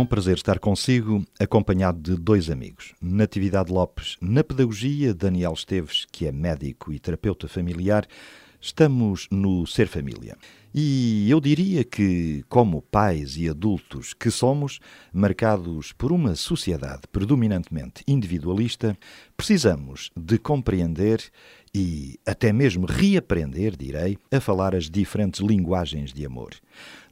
Um prazer estar consigo, acompanhado de dois amigos. Natividade Lopes, na Pedagogia, Daniel Esteves, que é médico e terapeuta familiar. Estamos no Ser Família. E eu diria que, como pais e adultos que somos, marcados por uma sociedade predominantemente individualista, precisamos de compreender e até mesmo reaprender, direi, a falar as diferentes linguagens de amor.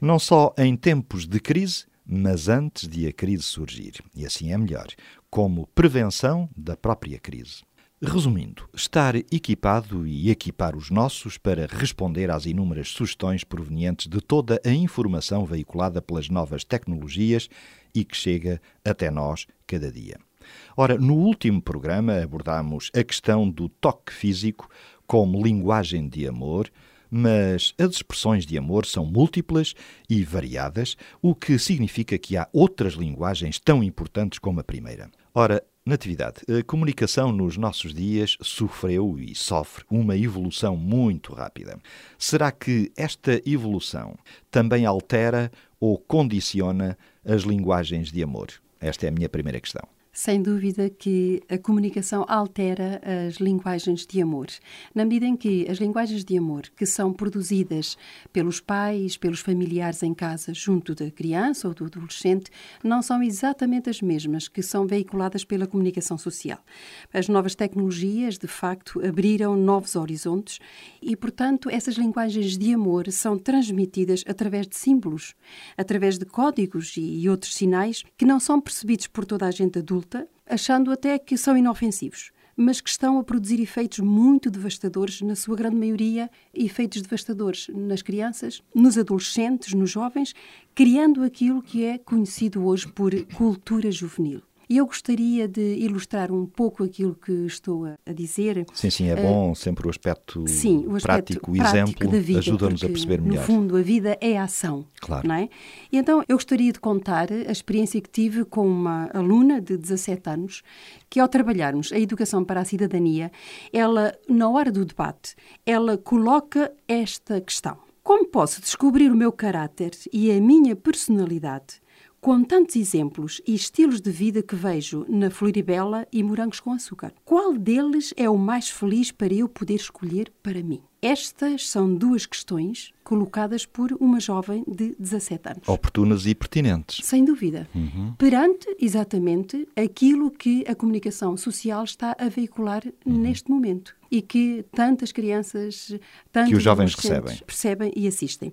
Não só em tempos de crise, mas antes de a crise surgir. E assim é melhor, como prevenção da própria crise. Resumindo, estar equipado e equipar os nossos para responder às inúmeras sugestões provenientes de toda a informação veiculada pelas novas tecnologias e que chega até nós cada dia. Ora, no último programa abordámos a questão do toque físico como linguagem de amor, mas as expressões de amor são múltiplas e variadas, o que significa que há outras linguagens tão importantes como a primeira. Ora, Natividade, a comunicação nos nossos dias sofreu e sofre uma evolução muito rápida. Será que esta evolução também altera ou condiciona as linguagens de amor? Esta é a minha primeira questão. Sem dúvida que a comunicação altera as linguagens de amor, na medida em que as linguagens de amor que são produzidas pelos pais, pelos familiares em casa, junto da criança ou do adolescente, não são exatamente as mesmas que são veiculadas pela comunicação social. As novas tecnologias, de facto, abriram novos horizontes e, portanto, essas linguagens de amor são transmitidas através de símbolos, através de códigos e outros sinais que não são percebidos por toda a gente adulta achando até que são inofensivos, mas que estão a produzir efeitos muito devastadores, na sua grande maioria, efeitos devastadores nas crianças, nos adolescentes, nos jovens, criando aquilo que é conhecido hoje por cultura juvenil. E eu gostaria de ilustrar um pouco aquilo que estou a dizer. Sim, sim, é bom uh, sempre o aspecto, sim, o aspecto prático, o exemplo, ajuda-nos a perceber melhor. No fundo, a vida é a ação. Claro. Não é? E então eu gostaria de contar a experiência que tive com uma aluna de 17 anos, que ao trabalharmos a educação para a cidadania, ela, na hora do debate, ela coloca esta questão. Como posso descobrir o meu caráter e a minha personalidade com tantos exemplos e estilos de vida que vejo na Floribela e Morangos com Açúcar. Qual deles é o mais feliz para eu poder escolher para mim? Estas são duas questões colocadas por uma jovem de 17 anos. Oportunas e pertinentes. Sem dúvida. Uhum. Perante, exatamente, aquilo que a comunicação social está a veicular uhum. neste momento e que tantas crianças, tantos que os jovens recebem. percebem e assistem.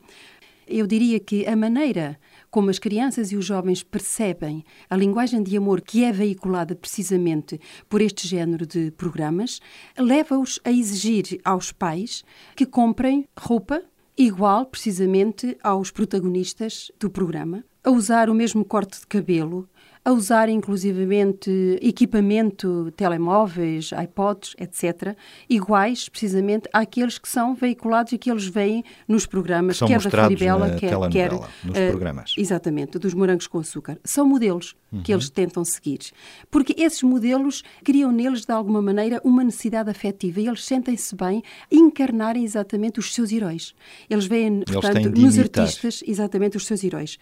Eu diria que a maneira como as crianças e os jovens percebem a linguagem de amor que é veiculada precisamente por este género de programas, leva-os a exigir aos pais que comprem roupa igual precisamente aos protagonistas do programa, a usar o mesmo corte de cabelo, a usar inclusivamente equipamento, telemóveis, iPods, etc., iguais precisamente àqueles que são veiculados e que eles veem nos programas, quer da Floribela, quer, quer nos uh, programas. Exatamente, dos morangos com açúcar. São modelos uhum. que eles tentam seguir. Porque esses modelos criam neles, de alguma maneira, uma necessidade afetiva e eles sentem-se bem encarnarem exatamente os seus heróis. Eles veem, eles portanto, nos artistas, exatamente os seus heróis.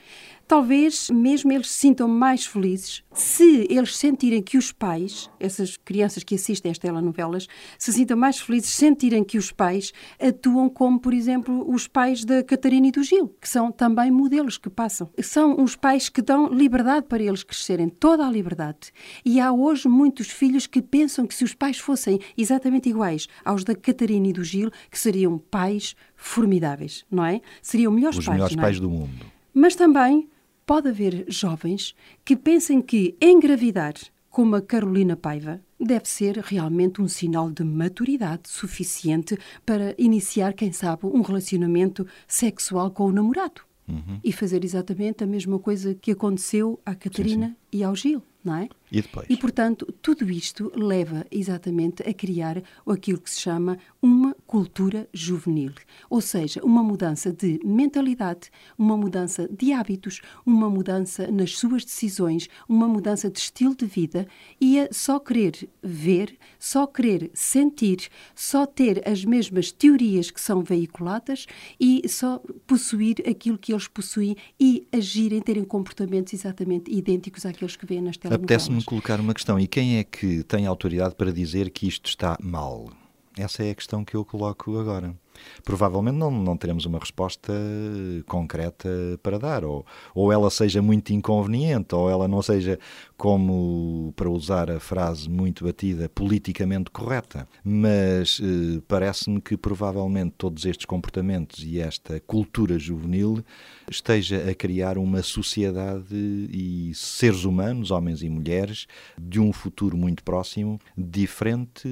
Talvez mesmo eles se sintam mais felizes se eles sentirem que os pais, essas crianças que assistem a estas telenovelas, se sintam mais felizes sentirem que os pais atuam como, por exemplo, os pais da Catarina e do Gil, que são também modelos que passam. São os pais que dão liberdade para eles crescerem, toda a liberdade. E há hoje muitos filhos que pensam que se os pais fossem exatamente iguais aos da Catarina e do Gil, que seriam pais formidáveis, não é? Seriam melhores os pais. Os melhores é? pais do mundo. Mas também pode haver jovens que pensem que engravidar, como a Carolina Paiva, deve ser realmente um sinal de maturidade suficiente para iniciar, quem sabe, um relacionamento sexual com o namorado. Uhum. E fazer exatamente a mesma coisa que aconteceu à Catarina sim, sim. e ao Gil, não é? E depois? E, portanto, tudo isto leva exatamente a criar aquilo que se chama uma cultura juvenil, ou seja, uma mudança de mentalidade, uma mudança de hábitos, uma mudança nas suas decisões, uma mudança de estilo de vida e a só querer ver, só querer sentir, só ter as mesmas teorias que são veiculadas e só possuir aquilo que eles possuem e agirem, terem comportamentos exatamente idênticos àqueles que vêem nas telenovelas. Apetece-me colocar uma questão. E quem é que tem autoridade para dizer que isto está mal? Essa é a questão que eu coloco agora. Provavelmente não, não teremos uma resposta concreta para dar, ou, ou ela seja muito inconveniente, ou ela não seja, como, para usar a frase muito batida, politicamente correta. Mas eh, parece-me que provavelmente todos estes comportamentos e esta cultura juvenil esteja a criar uma sociedade e seres humanos, homens e mulheres, de um futuro muito próximo, diferente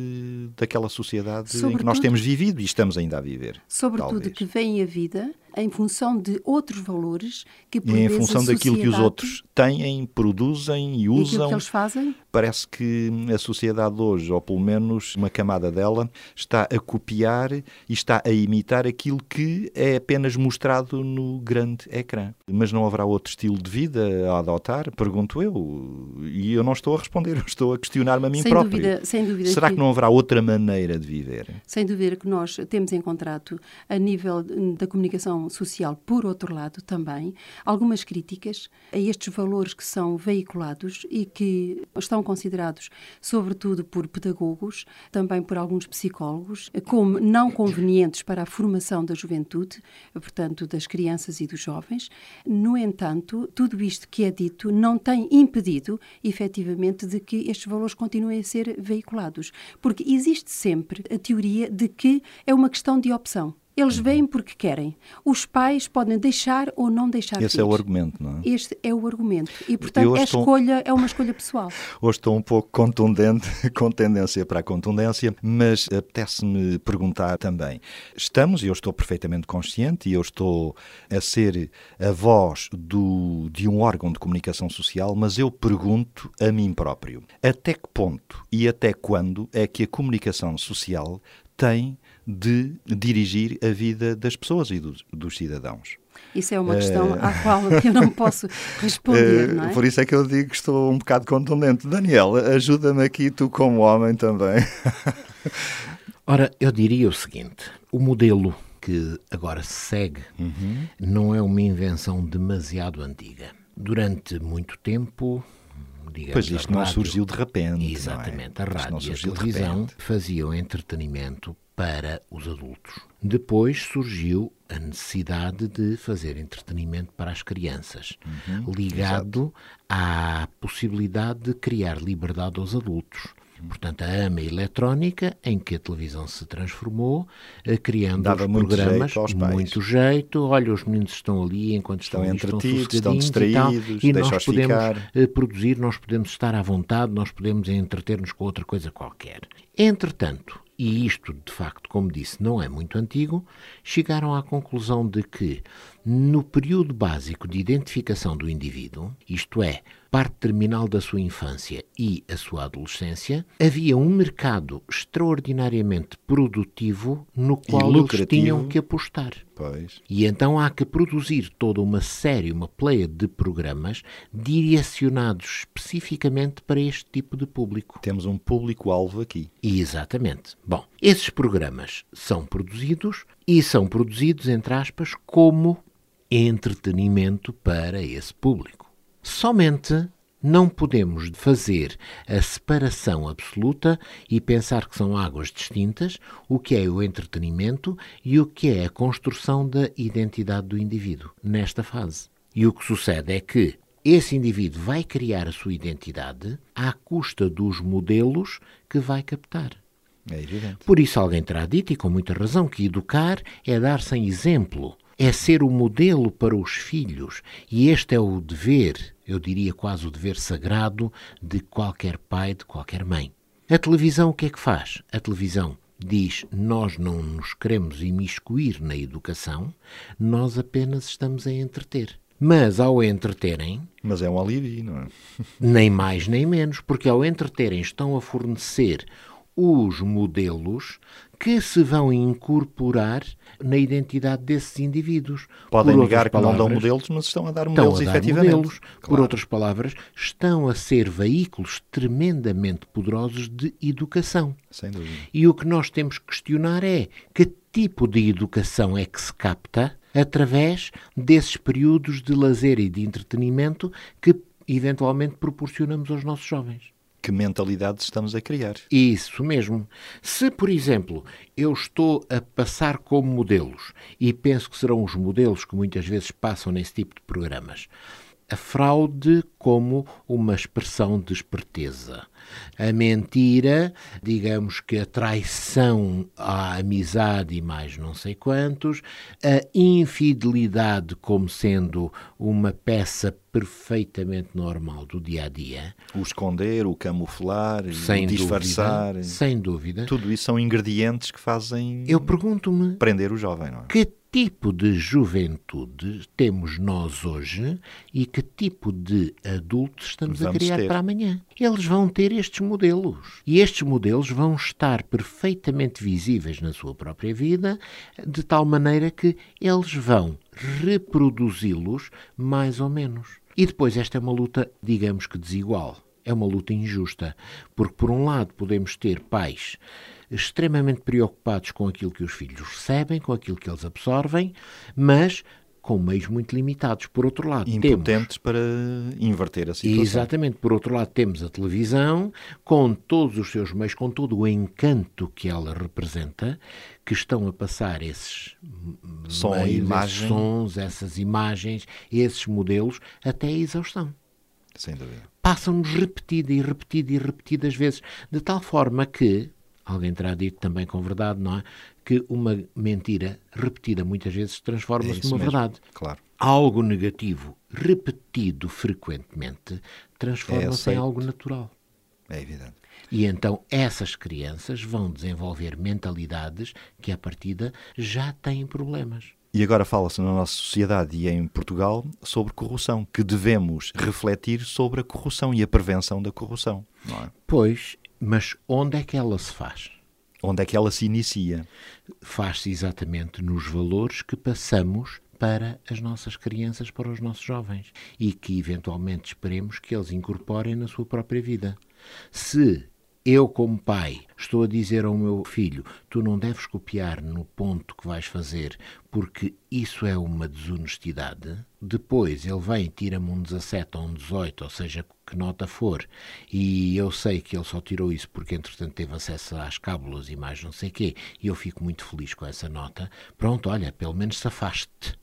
daquela sociedade Sobretudo, em que nós temos vivido e estamos ainda a viver. Sobretudo talvez. que vem a vida em função de outros valores que por e em função daquilo que os outros têm, produzem e usam. E que eles fazem? Parece que a sociedade hoje, ou pelo menos uma camada dela, está a copiar e está a imitar aquilo que é apenas mostrado no grande ecrã. Mas não haverá outro estilo de vida a adotar? Pergunto eu. E eu não estou a responder, eu estou a questionar-me a mim sem próprio. Dúvida, sem dúvida Será que... que não haverá outra maneira de viver? Sem dúvida que nós temos encontrado, a nível da comunicação social, por outro lado, também, algumas críticas a estes valores que são veiculados e que estão considerados, sobretudo por pedagogos, também por alguns psicólogos, como não convenientes para a formação da juventude, portanto, das crianças e dos jovens. No entanto, tudo isto que é dito não tem impedido, efetivamente, de que estes valores continuem a ser veiculados, porque existe sempre a teoria de que é uma questão de opção. Eles vêm porque querem. Os pais podem deixar ou não deixar Esse vir. é o argumento, não é? Este é o argumento. E, portanto, a estou... escolha é uma escolha pessoal. Hoje estou um pouco contundente, com tendência para a contundência, mas apetece-me perguntar também. Estamos, e eu estou perfeitamente consciente, e eu estou a ser a voz do, de um órgão de comunicação social, mas eu pergunto a mim próprio: até que ponto e até quando é que a comunicação social tem de dirigir a vida das pessoas e dos, dos cidadãos. Isso é uma questão à qual eu não posso responder, não é? Por isso é que eu digo que estou um bocado contundente. Daniel, ajuda-me aqui, tu como homem também. Ora, eu diria o seguinte: o modelo que agora se segue uhum. não é uma invenção demasiado antiga. Durante muito tempo, digamos, pois isto não surgiu de repente. Exatamente, é? a rádio e a televisão faziam entretenimento para os adultos. Depois surgiu a necessidade de fazer entretenimento para as crianças, uhum, ligado exato. à possibilidade de criar liberdade aos adultos. Portanto, a AMA eletrónica, em que a televisão se transformou, eh, criando Dava os muito programas, jeito muito jeito. Olha, os meninos estão ali enquanto estão, estão entretidos, estão distraídos, e, e nós podemos ficar. Eh, produzir, nós podemos estar à vontade, nós podemos entreter-nos com outra coisa qualquer. Entretanto, e isto de facto, como disse, não é muito antigo, chegaram à conclusão de que, no período básico de identificação do indivíduo, isto é, parte terminal da sua infância e a sua adolescência, havia um mercado extraordinariamente produtivo no qual eles tinham que apostar. Pois. E então há que produzir toda uma série, uma pleia de programas direcionados especificamente para este tipo de público. Temos um público-alvo aqui. Exatamente. Bom, esses programas são produzidos e são produzidos, entre aspas, como entretenimento para esse público. Somente não podemos fazer a separação absoluta e pensar que são águas distintas, o que é o entretenimento e o que é a construção da identidade do indivíduo nesta fase. E o que sucede é que esse indivíduo vai criar a sua identidade à custa dos modelos que vai captar. É evidente. Por isso alguém terá dito, e com muita razão, que educar é dar sem exemplo é ser o modelo para os filhos, e este é o dever, eu diria quase o dever sagrado, de qualquer pai, de qualquer mãe. A televisão o que é que faz? A televisão diz: Nós não nos queremos imiscuir na educação, nós apenas estamos a entreter. Mas ao entreterem, Mas é um alívio, não é? nem mais nem menos, porque ao entreterem estão a fornecer os modelos que se vão incorporar na identidade desses indivíduos. Podem Por negar que não dão palavras, modelos, mas estão a dar Estão modelos a dar efetivamente. modelos, por Claro. outras palavras, estão a ser veículos tremendamente poderosos de educação. Sem dúvida. E o que nós temos que questionar é que tipo de educação é que se capta através desses períodos de lazer e de entretenimento que eventualmente proporcionamos aos nossos jovens. Que mentalidades estamos a criar? Isso mesmo. Se, por exemplo, eu estou a passar como modelos, e penso que serão os modelos que muitas vezes passam nesse tipo de programas, a fraude como uma expressão de esperteza. A mentira, digamos que a traição à amizade e mais não sei quantos, a infidelidade como sendo uma peça perfeitamente normal do dia a dia, O esconder, o camuflar, sem o disfarçar. dúvida, sem dúvida. Tudo isso são ingredientes que fazem Eu pergunto-me prender o jovem, não é? que tipo de juventude temos nós hoje e que tipo de adultos estamos a Vamos criar ter. para amanhã. Eles vão ter estes modelos. E estes modelos vão estar perfeitamente visíveis na sua própria vida, de tal maneira que eles vão reproduzi-los mais ou menos. E depois esta é uma luta, digamos que desigual. É uma luta injusta, porque por um lado podemos ter pais extremamente preocupados com aquilo que os filhos recebem, com aquilo que eles absorvem, mas com meios muito limitados. Por outro lado, temos Impotentes para inverter a situação. Exatamente. Por outro lado, temos a televisão, com todos os seus meios, com todo o encanto que ela representa, que estão a passar esses Som, meios, esses sons, essas imagens, esses modelos, até a exaustão. Sem dúvida. Passam-nos repetida e repetida e repetidas vezes, de tal forma que, alguém terá dito também com verdade, não é? Que uma mentira repetida muitas vezes É transforma-se isso numa mesmo. verdade Claro. algo negativo repetido frequentemente transforma-se em aceito. algo natural. É evidente. E então essas crianças vão desenvolver mentalidades que, à partida, já têm problemas. E agora fala-se na nossa sociedade e em Portugal sobre corrupção, que devemos refletir sobre a corrupção e a prevenção da corrupção. Não é? Pois, mas onde é que ela se faz? Onde é que ela se inicia? Faz-se exatamente nos valores que passamos para as nossas crianças, para os nossos jovens e que eventualmente esperemos que eles incorporem na sua própria vida. Se eu, como pai, estou a dizer ao meu filho: tu não deves copiar no ponto que vais fazer, porque isso é uma desonestidade. Depois ele vem e tira-me um 17 ou um 18, ou seja, que nota for, e eu sei que ele só tirou isso porque, entretanto, teve acesso às cábulas e mais não sei quê, e eu fico muito feliz com essa nota. Pronto, olha, pelo menos safaste.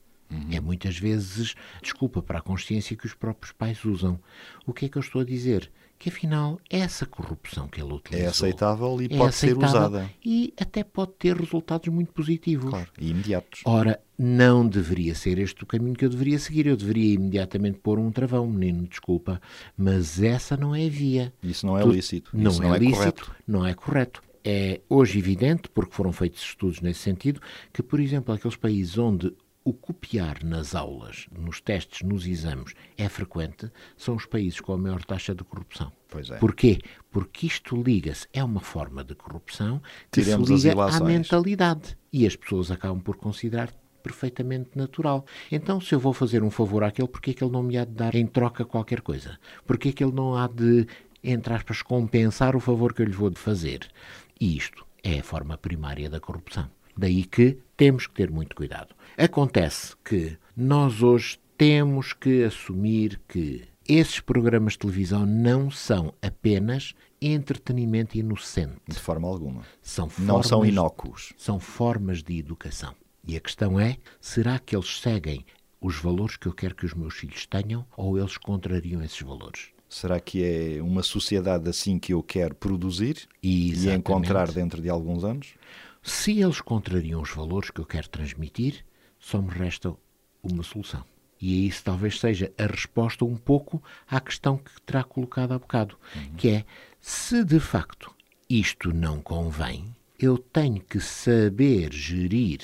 É muitas vezes desculpa para a consciência que os próprios pais usam. O que é que eu estou a dizer? Que afinal essa corrupção que ele utilizou É aceitável e é pode ser aceitável usada. e até pode ter resultados muito positivos. Claro. E imediatos. Ora, não deveria ser este o caminho que eu deveria seguir. Eu deveria imediatamente pôr um travão, menino, desculpa, mas essa não é a via. Isso não é Tu- lícito. Não é é lícito, correto. não é correto. É hoje evidente, porque foram feitos estudos nesse sentido, que, por exemplo, aqueles países onde o copiar nas aulas, nos testes, nos exames, é frequente, são os países com a maior taxa de corrupção. Pois é. Porquê? Porque isto liga-se, é uma forma de corrupção que Tiremos se liga à mentalidade. E as pessoas acabam por considerar perfeitamente natural. Então, se eu vou fazer um favor àquele, porquê é que ele não me há de dar em troca qualquer coisa? Porquê é que ele não há de, entre aspas, compensar o favor que eu lhe vou fazer? E isto é a forma primária da corrupção. Daí que temos que ter muito cuidado. Acontece que nós hoje temos que assumir que esses programas de televisão não são apenas entretenimento inocente. De forma alguma. São Não são formas- inócuos. São formas de educação. E a questão é: será que eles seguem os valores que eu quero que os meus filhos tenham ou eles contrariam esses valores? Será que é uma sociedade assim que eu quero produzir e Exatamente. encontrar dentro de alguns anos? Se eles contrariam os valores que eu quero transmitir, só me resta uma solução. E isso talvez seja a resposta um pouco à questão que terá colocado há bocado, que é, se de facto isto não convém, eu tenho que saber gerir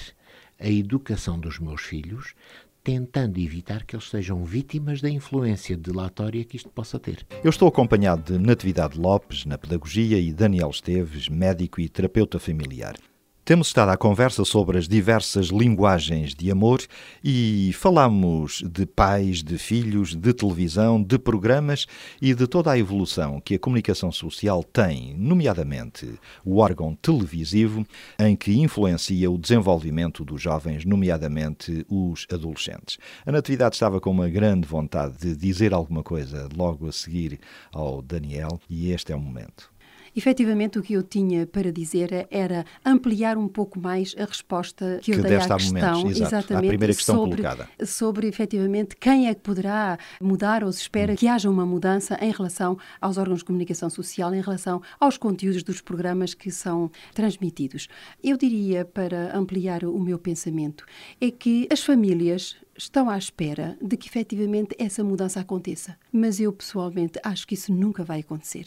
a educação dos meus filhos tentando evitar que eles sejam vítimas da influência delatória que isto possa ter. Eu estou acompanhado de Natividade Lopes, na Pedagogia, e Daniel Esteves, médico e terapeuta familiar. Temos estado à conversa sobre as diversas linguagens de amor e falamos de pais, de filhos, de televisão, de programas e de toda a evolução que a comunicação social tem, nomeadamente o órgão televisivo, em que influencia o desenvolvimento dos jovens, nomeadamente os adolescentes. A Natividade estava com uma grande vontade de dizer alguma coisa logo a seguir ao Daniel e este é o momento. Efetivamente, o que eu tinha para dizer era ampliar um pouco mais a resposta que, que eu dei à questão, momentos, exatamente, à primeira questão sobre, colocada. sobre, efetivamente, quem é que poderá mudar ou se espera hum. que haja uma mudança em relação aos órgãos de comunicação social, em relação aos conteúdos dos programas que são transmitidos. Eu diria, para ampliar o meu pensamento, é que as famílias estão à espera de que efetivamente essa mudança aconteça. Mas eu pessoalmente acho que isso nunca vai acontecer.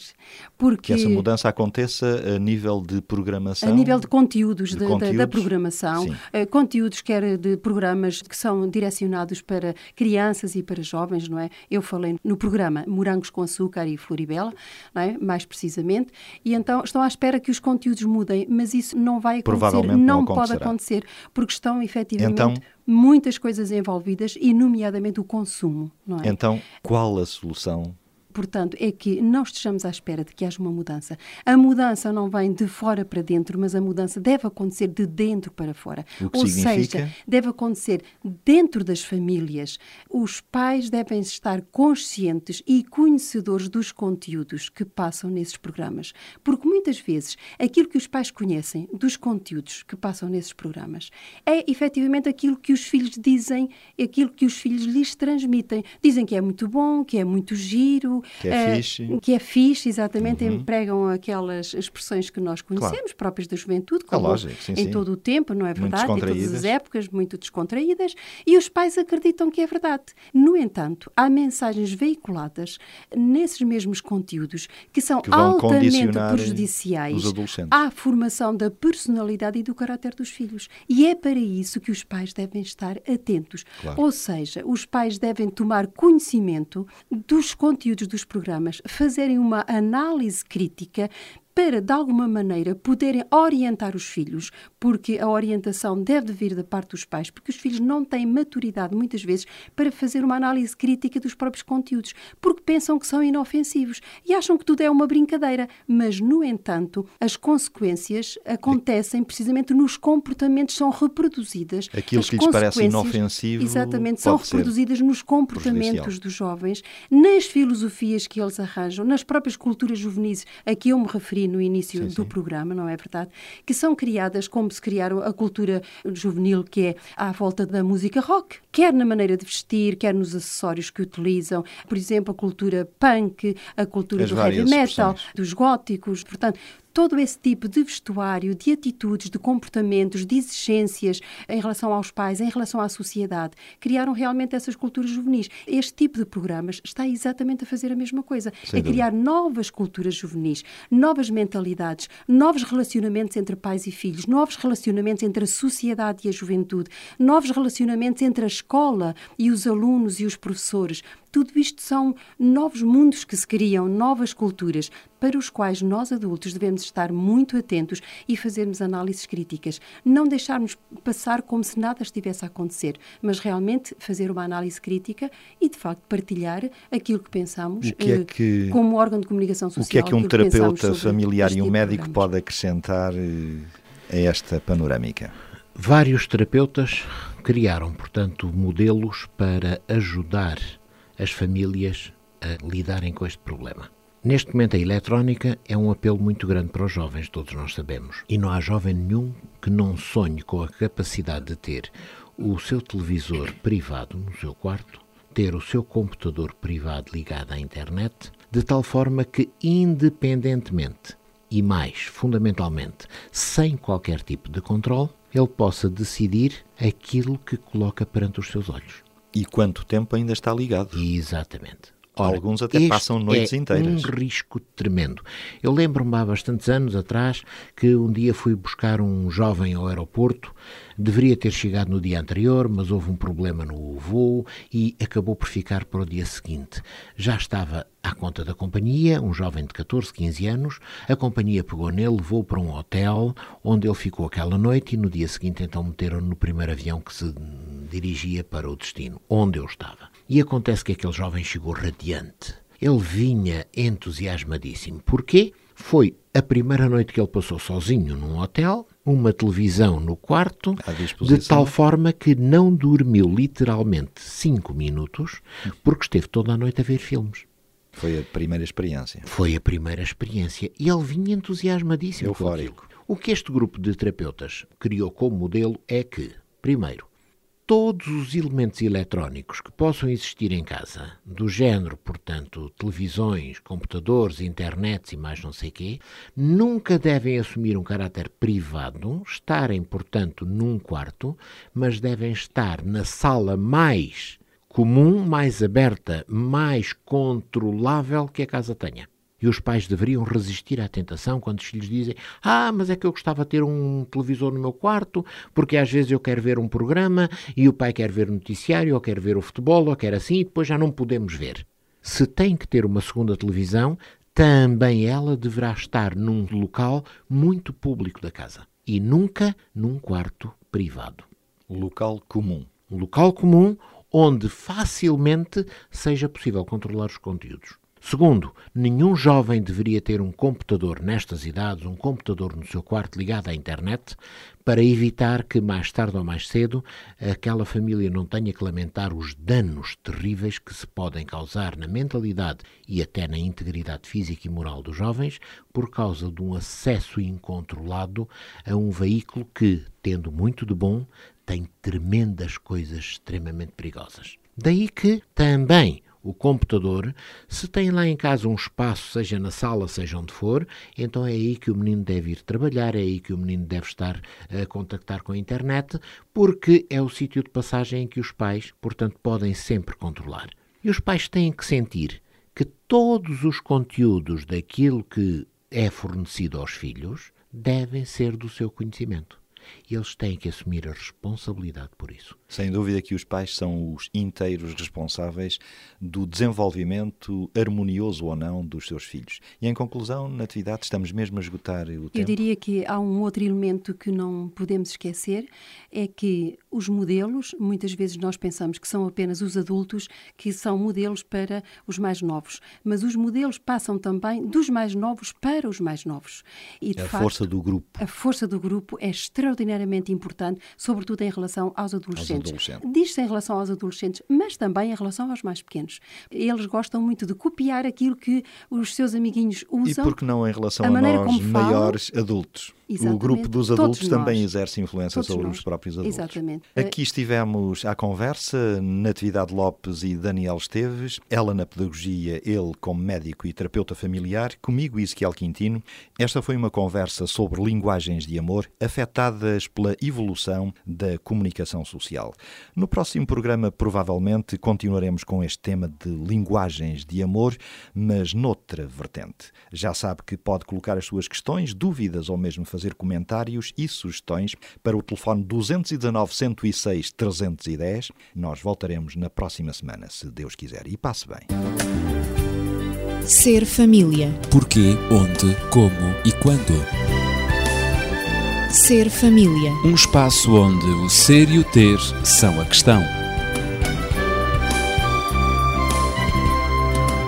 Porque que essa mudança aconteça a nível de programação? A nível de conteúdos, de de, conteúdos? Da, da, programação. Uh, conteúdos quer de programas que são direcionados para crianças e para jovens, não é? Eu falei no programa Morangos com Açúcar e Floribela, não é? mais precisamente, e então estão à espera que os conteúdos mudem, mas isso não vai acontecer, não, não pode acontecer, porque estão efetivamente... Então, muitas coisas envolvidas e, nomeadamente, o consumo. É? Então, qual a solução portanto, é que não estejamos à espera de que haja uma mudança. A mudança não vem de fora para dentro, mas a mudança deve acontecer de dentro para fora. Ou significa? seja, deve acontecer dentro das famílias. Os pais devem estar conscientes e conhecedores dos conteúdos que passam nesses programas. Porque muitas vezes aquilo que os pais conhecem dos conteúdos que passam nesses programas é efetivamente aquilo que os filhos dizem, aquilo que os filhos lhes transmitem. Dizem que é muito bom, que é muito giro, que é uh, fixe. Que é fixe, exatamente. Uhum. Empregam aquelas expressões que nós conhecemos, claro. próprias da juventude, como é lógico, sim, em sim. todo o tempo, não é verdade? Em todas as épocas, muito descontraídas. E os pais acreditam que é verdade. No entanto, há mensagens veiculadas nesses mesmos conteúdos que são que altamente prejudiciais à formação da personalidade e do caráter dos filhos. E é para isso que os pais devem estar atentos. Claro. Ou seja, os pais devem tomar conhecimento dos conteúdos dos programas fazerem uma análise crítica para, de alguma maneira, poderem orientar os filhos, porque a orientação deve vir da parte dos pais, porque os filhos não têm maturidade, muitas vezes, para fazer uma análise crítica dos próprios conteúdos, porque pensam que são inofensivos e acham que tudo é uma brincadeira. Mas, no entanto, as consequências acontecem precisamente nos comportamentos, são reproduzidas. Aquilo que lhes parece inofensivo. Exatamente, são reproduzidas nos comportamentos dos jovens, nas filosofias que eles arranjam, nas próprias culturas juvenis a que eu me referi no início sim, do sim. programa, não é verdade? Que são criadas como se criaram a cultura juvenil que é à volta da música rock, quer na maneira de vestir, quer nos acessórios que utilizam. Por exemplo, a cultura punk, a cultura As do heavy metal, dos góticos. Portanto, todo esse tipo de vestuário, de atitudes, de comportamentos, de exigências em relação aos pais, em relação à sociedade, criaram realmente essas culturas juvenis. Este tipo de programas está exatamente a fazer a mesma coisa, Sem a criar novas culturas juvenis, novas mentalidades, novos relacionamentos entre pais e filhos, novos relacionamentos entre a sociedade e a juventude, novos relacionamentos entre a escola e os alunos e os professores. Tudo isto são novos mundos que se criam, novas culturas, para os quais nós adultos devemos estar muito atentos e fazermos análises críticas. Não deixarmos passar como se nada estivesse a acontecer, mas realmente fazer uma análise crítica e, de facto, partilhar aquilo que pensamos que é que, uh, como órgão de comunicação social. O que é que um terapeuta familiar e um médico pode acrescentar uh, a esta panorâmica? Vários terapeutas criaram, portanto, modelos para ajudar as famílias a lidarem com este problema. Neste momento, a eletrónica é um apelo muito grande para os jovens, todos nós sabemos. E não há jovem nenhum que não sonhe com a capacidade de ter o seu televisor privado no seu quarto, ter o seu computador privado ligado à internet, de tal forma que, independentemente e mais fundamentalmente, sem qualquer tipo de controle, ele possa decidir aquilo que coloca perante os seus olhos. E quanto tempo ainda está ligado? Exatamente. Ora, Alguns até passam noites é inteiras. um risco tremendo. Eu lembro-me há bastantes anos atrás que um dia fui buscar um jovem ao aeroporto, deveria ter chegado no dia anterior, mas houve um problema no voo e acabou por ficar para o dia seguinte. Já estava à conta da companhia, um jovem de 14, 15 anos, a companhia pegou nele, levou para um hotel, onde ele ficou aquela noite e no dia seguinte então meteram no primeiro avião que se dirigia para o destino, onde eu estava. E acontece que aquele jovem chegou radiante. Ele vinha entusiasmadíssimo. Porquê? Foi a primeira noite que ele passou sozinho num hotel, uma televisão no quarto, de tal forma que não dormiu literalmente cinco minutos, porque esteve toda a noite a ver filmes. Foi a primeira experiência. Foi a primeira experiência e ele vinha entusiasmadíssimo. Eufórico. O que este grupo de terapeutas criou como modelo é que, primeiro, todos os elementos eletrónicos que possam existir em casa, do género, portanto, televisões, computadores, internets e mais não sei quê, nunca devem assumir um caráter privado, estarem, portanto, num quarto, mas devem estar na sala mais comum, mais aberta, mais controlável que a casa tenha. E os pais deveriam resistir à tentação quando os filhos dizem: Ah, mas é que eu gostava de ter um televisor no meu quarto, porque às vezes eu quero ver um programa e o pai quer ver o noticiário, ou quer ver o futebol, ou quer assim, e depois já não podemos ver. Se tem que ter uma segunda televisão, também ela deverá estar num local muito público da casa e nunca num quarto privado Local comum. um local comum onde facilmente seja possível controlar os conteúdos. Segundo, nenhum jovem deveria ter um computador nestas idades, um computador no seu quarto ligado à internet, para evitar que mais tarde ou mais cedo aquela família não tenha que lamentar os danos terríveis que se podem causar na mentalidade e até na integridade física e moral dos jovens por causa de um acesso incontrolado a um veículo que, tendo muito de bom, tem tremendas coisas extremamente perigosas. Daí que também o computador, se tem lá em casa um espaço, seja na sala, seja onde for, então é aí que o menino deve ir trabalhar, é aí que o menino deve estar a contactar com a internet, porque é o sítio de passagem em que os pais, portanto, podem sempre controlar. E os pais têm que sentir que todos os conteúdos daquilo que é fornecido aos filhos devem ser do seu conhecimento. E eles têm que assumir a responsabilidade por isso. Sem dúvida que os pais são os inteiros responsáveis do desenvolvimento harmonioso ou não dos seus filhos. E em conclusão, na atividade, estamos mesmo a esgotar o Eu tempo. diria que há um outro elemento que não podemos esquecer, é que os modelos, muitas vezes nós pensamos que são apenas os adultos que são modelos para os mais novos, mas os modelos passam também dos mais novos para os mais novos. E, de A facto, força do grupo. a força do grupo é extraordinariamente importante, sobretudo em relação aos adolescentes. adolescentes. Diz-se em relação aos adolescentes, mas também em relação aos mais pequenos. Eles gostam muito de copiar aquilo que os seus amiguinhos E usam. por que não em relação a a, nós, como falam? maiores adultos? O Exatamente. grupo dos Todos adultos também nós. exerce influência Todos sobre nós. os próprios adultos. Exatamente. Aqui estivemos à conversa, Natividade Lopes e Daniel Esteves, ela na pedagogia, ele como médico e terapeuta familiar, comigo Ezequiel Quintino. Esta foi uma conversa sobre linguagens de amor afetadas pela evolução da comunicação social. No próximo programa, provavelmente, continuaremos com este tema de linguagens de amor, mas noutra vertente. Já sabe que pode colocar as suas questões, dúvidas ou mesmo fazer comentários e sugestões para o telefone 219 106 310. Nós voltaremos na próxima semana, se Deus quiser. E passe bem. Ser família. Porquê, onde, como e quando. Ser família. Um espaço onde o ser e o ter são a questão.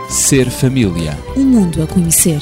Ser família. Um mundo a conhecer.